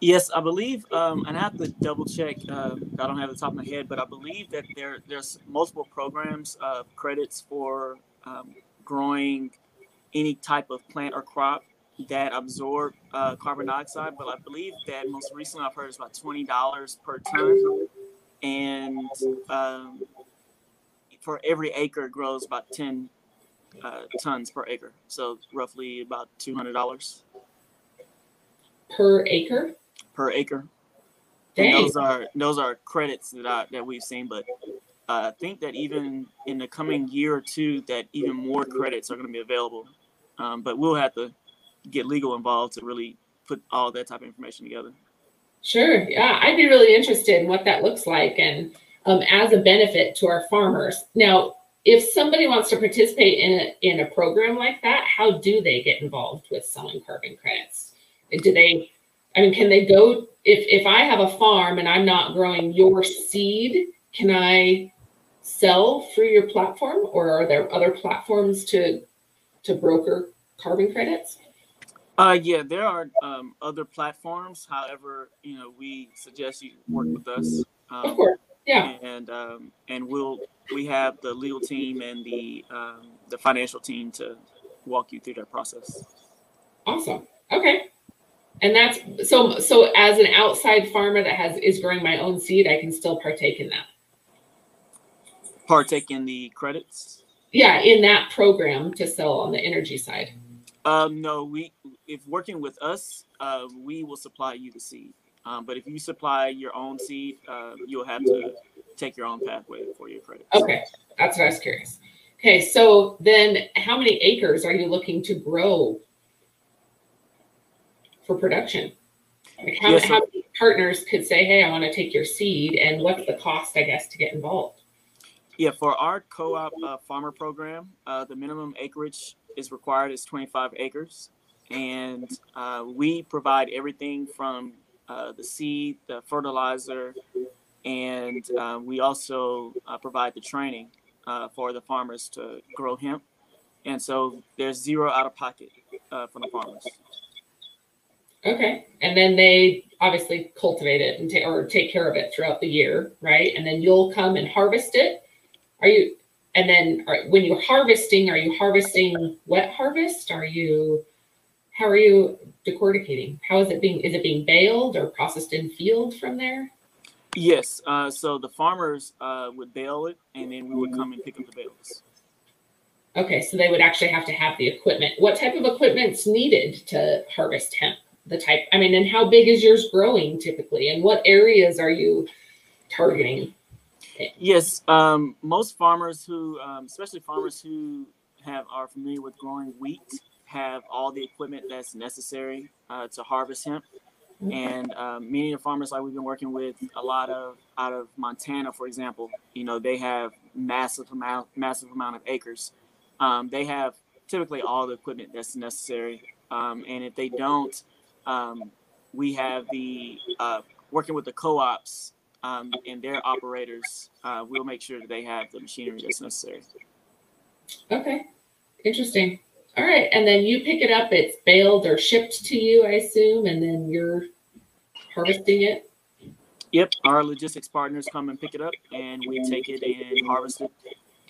Yes, I believe, um, and I have to double check. Uh, I don't have the top of my head, but I believe that there there's multiple programs of credits for um, growing any type of plant or crop that absorb uh, carbon dioxide, but I believe that most recently I've heard it's about twenty dollars per ton, and um, for every acre it grows about ten uh, tons per acre, so roughly about two hundred dollars per acre. Per acre. And those are those are credits that I, that we've seen, but uh, I think that even in the coming year or two, that even more credits are going to be available. Um, but we'll have to get legal involved to really put all that type of information together. Sure. Yeah, I'd be really interested in what that looks like and um, as a benefit to our farmers. Now, if somebody wants to participate in a, in a program like that, how do they get involved with selling carbon credits? Do they, I mean, can they go, if, if I have a farm and I'm not growing your seed, can I sell through your platform or are there other platforms to, to broker carbon credits? Uh, yeah, there are um, other platforms. However, you know, we suggest you work with us. Um, of course, yeah. And um, and we'll we have the legal team and the um, the financial team to walk you through that process. Awesome. Okay. And that's so so as an outside farmer that has is growing my own seed, I can still partake in that. Partake in the credits. Yeah, in that program to sell on the energy side. Um, no, we if working with us, uh, we will supply you the seed. Um, but if you supply your own seed, uh, you'll have to take your own pathway for your credit. Okay, that's what I was curious. Okay, so then how many acres are you looking to grow for production? Like how, yes, how many partners could say, hey, I want to take your seed, and what's the cost, I guess, to get involved? Yeah, for our co-op uh, farmer program, uh, the minimum acreage is required is 25 acres. And uh, we provide everything from uh, the seed, the fertilizer, and uh, we also uh, provide the training uh, for the farmers to grow hemp. And so there's zero out of pocket from the farmers. Okay. And then they obviously cultivate it and ta- or take care of it throughout the year, right? And then you'll come and harvest it. Are you and then are, when you're harvesting, are you harvesting wet harvest? Are you, how are you decorticating? How is it being, is it being baled or processed in field from there? Yes. Uh, so the farmers uh, would bale it and then we would come and pick up the bales. Okay. So they would actually have to have the equipment. What type of equipment's needed to harvest hemp the type? I mean, and how big is yours growing typically? And what areas are you targeting? Yes, um, most farmers who, um, especially farmers who have are familiar with growing wheat, have all the equipment that's necessary uh, to harvest hemp. And um, many of the farmers like we've been working with a lot of out of Montana, for example, you know, they have massive amount massive amount of acres. Um, they have typically all the equipment that's necessary. Um, and if they don't, um, we have the uh, working with the co-ops um, and their operators. Uh, we'll make sure that they have the machinery that's necessary. Okay, interesting. All right, and then you pick it up. It's baled or shipped to you, I assume, and then you're harvesting it. Yep, our logistics partners come and pick it up, and we take it and harvest it,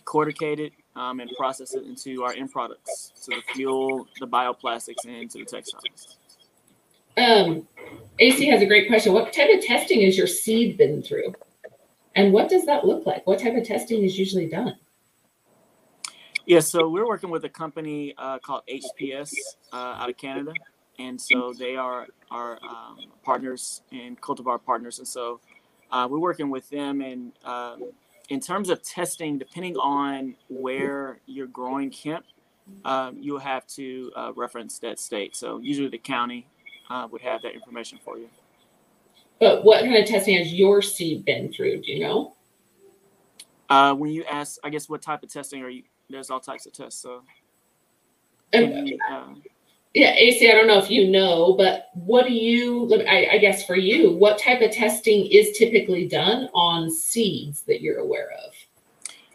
corticate it, um, and process it into our end products, to the fuel, the bioplastics, and to the textiles. Um, AC has a great question. What type of testing has your seed been through? And what does that look like? What type of testing is usually done? Yeah, so we're working with a company uh, called HPS uh, out of Canada, and so they are our um, partners and cultivar partners, and so uh, we're working with them. And um, in terms of testing, depending on where you're growing hemp, um, you'll have to uh, reference that state. So usually the county uh, would have that information for you. But what kind of testing has your seed been through? Do you know? Uh, when you ask, I guess, what type of testing are you? There's all types of tests. So, you, uh, yeah, AC, I don't know if you know, but what do you? I, I guess for you, what type of testing is typically done on seeds that you're aware of?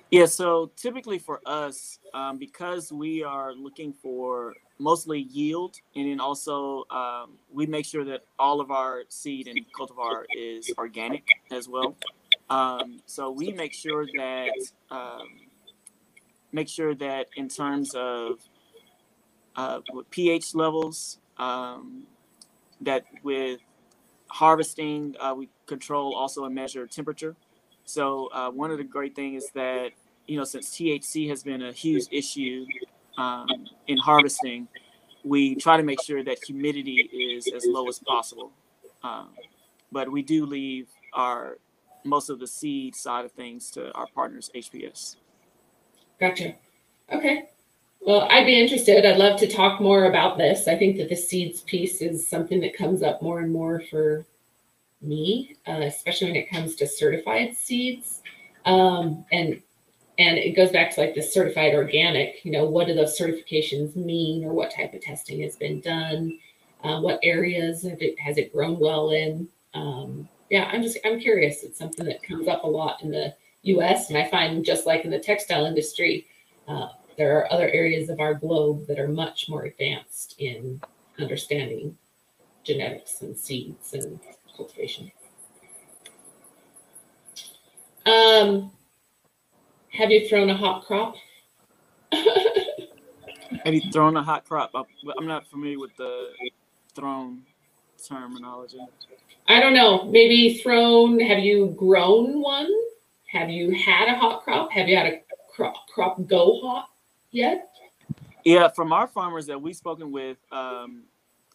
Yeah, so typically for us, um, because we are looking for mostly yield, and then also um, we make sure that all of our seed and cultivar is organic as well. Um, so we make sure that um, make sure that in terms of uh, pH levels, um, that with harvesting, uh, we control also and measure temperature. So uh, one of the great things is that you know since THC has been a huge issue um, in harvesting, we try to make sure that humidity is as low as possible. Um, but we do leave our most of the seed side of things to our partners, HPS. Gotcha. Okay. Well, I'd be interested. I'd love to talk more about this. I think that the seeds piece is something that comes up more and more for me, uh, especially when it comes to certified seeds. Um, and and it goes back to like the certified organic. You know, what do those certifications mean, or what type of testing has been done? Uh, what areas have it has it grown well in? Um, yeah, I'm just I'm curious. It's something that comes up a lot in the U.S. and I find just like in the textile industry, uh, there are other areas of our globe that are much more advanced in understanding genetics and seeds and cultivation. Um, have you thrown a hot crop? have you thrown a hot crop? I'm not familiar with the thrown terminology. I don't know. Maybe thrown. Have you grown one? Have you had a hot crop? Have you had a crop crop go hot yet? Yeah, from our farmers that we've spoken with, um,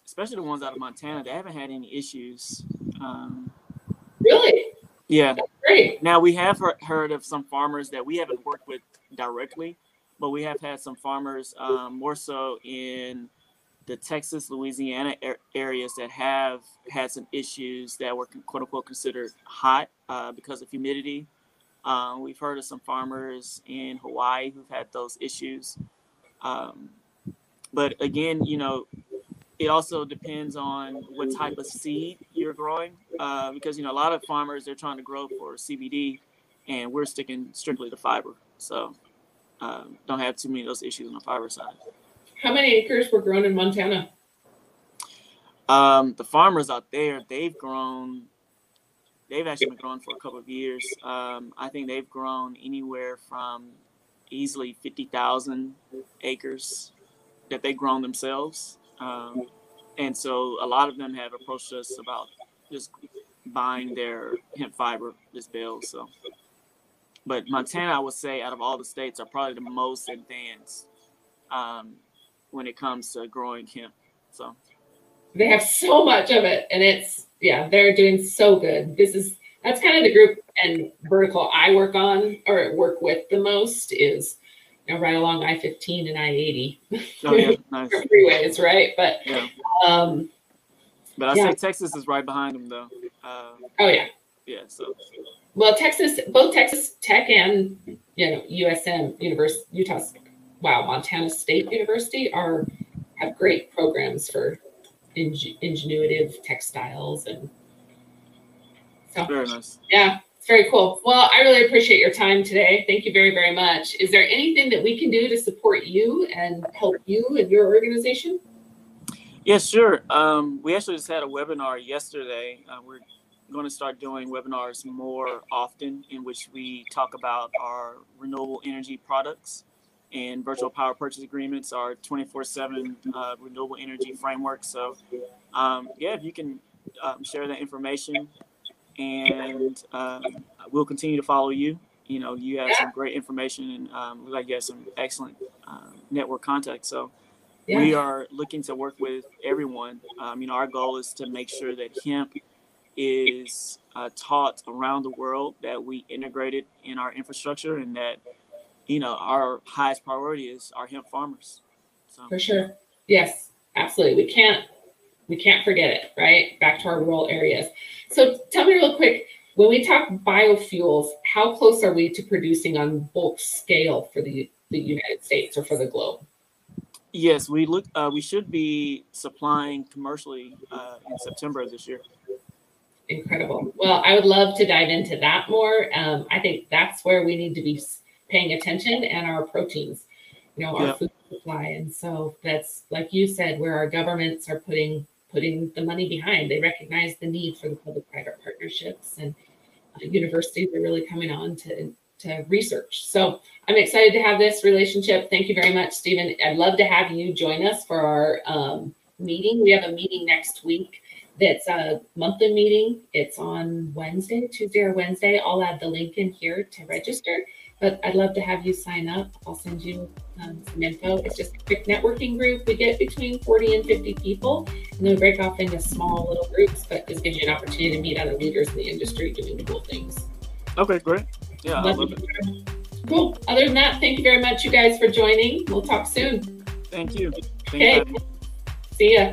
especially the ones out of Montana, they haven't had any issues. Um, really? Yeah. That's great. Now we have heard of some farmers that we haven't worked with directly, but we have had some farmers um, more so in the Texas, Louisiana areas that have had some issues that were quote unquote considered hot uh, because of humidity. Um, we've heard of some farmers in Hawaii who've had those issues. Um, but again, you know, it also depends on what type of seed you're growing, uh, because you know a lot of farmers they're trying to grow for CBD, and we're sticking strictly to fiber. So um, don't have too many of those issues on the fiber side. How many acres were grown in Montana? Um, the farmers out there, they've grown they've actually been growing for a couple of years. Um, I think they've grown anywhere from easily 50,000 acres that they've grown themselves. Um, and so a lot of them have approached us about just buying their hemp fiber, this bale. So, but Montana, I would say, out of all the states, are probably the most advanced um, when it comes to growing hemp. So, they have so much of it, and it's yeah, they're doing so good. This is that's kind of the group and vertical I work on or work with the most is you know, right along I fifteen and I eighty. Oh yeah, nice. freeways, right? But Yeah. um, But I Yeah. say Texas is right behind them though. Uh, oh yeah. yeah, so Well, Texas, both Texas Tech and you know USM University, Utah's wow, Montana State University are have great programs for ing- ingenuitive textiles and so very nice. yeah, it's very cool. Well, I really appreciate your time today. Thank you very very much. Is there anything that we can do to support you and help you and your organization? Yeah, sure. Um, we actually just had a webinar yesterday. Uh, we're going to start doing webinars more often in which we talk about our renewable energy products and virtual power purchase agreements, our 24 7 uh, renewable energy framework. So, um, yeah, if you can um, share that information and um, we'll continue to follow you. You know, you have some great information and um, like you have some excellent um, network contacts. So, we are looking to work with everyone. Um, you know, our goal is to make sure that hemp is uh, taught around the world, that we integrate it in our infrastructure, and that you know our highest priority is our hemp farmers. So For sure. Yes, absolutely. We can't we can't forget it, right? Back to our rural areas. So tell me real quick, when we talk biofuels, how close are we to producing on bulk scale for the, the United States or for the globe? Yes, we look. Uh, we should be supplying commercially uh, in September of this year. Incredible. Well, I would love to dive into that more. Um, I think that's where we need to be paying attention and our proteins, you know, our Yeah. food supply. And so that's like you said, where our governments are putting putting the money behind. They recognize the need for the public-private partnerships, and uh, universities are really coming on to to research. So I'm excited to have this relationship. Thank you very much, Stephen. I'd love to have you join us for our um, meeting. We have a meeting next week that's a monthly meeting. It's on Wednesday, Tuesday or Wednesday. I'll add the link in here to register. But I'd love to have you sign up. I'll send you um, some info. It's just a quick networking group. We get between 40 and 50 people, and then we break off into small little groups. But this gives you an opportunity to meet other leaders in the industry doing cool things. Okay, great. Yeah, I Love it. it. Cool. Other than that, thank you very much, you guys, for joining. We'll talk soon. Thank you. Thank Okay. you. See ya.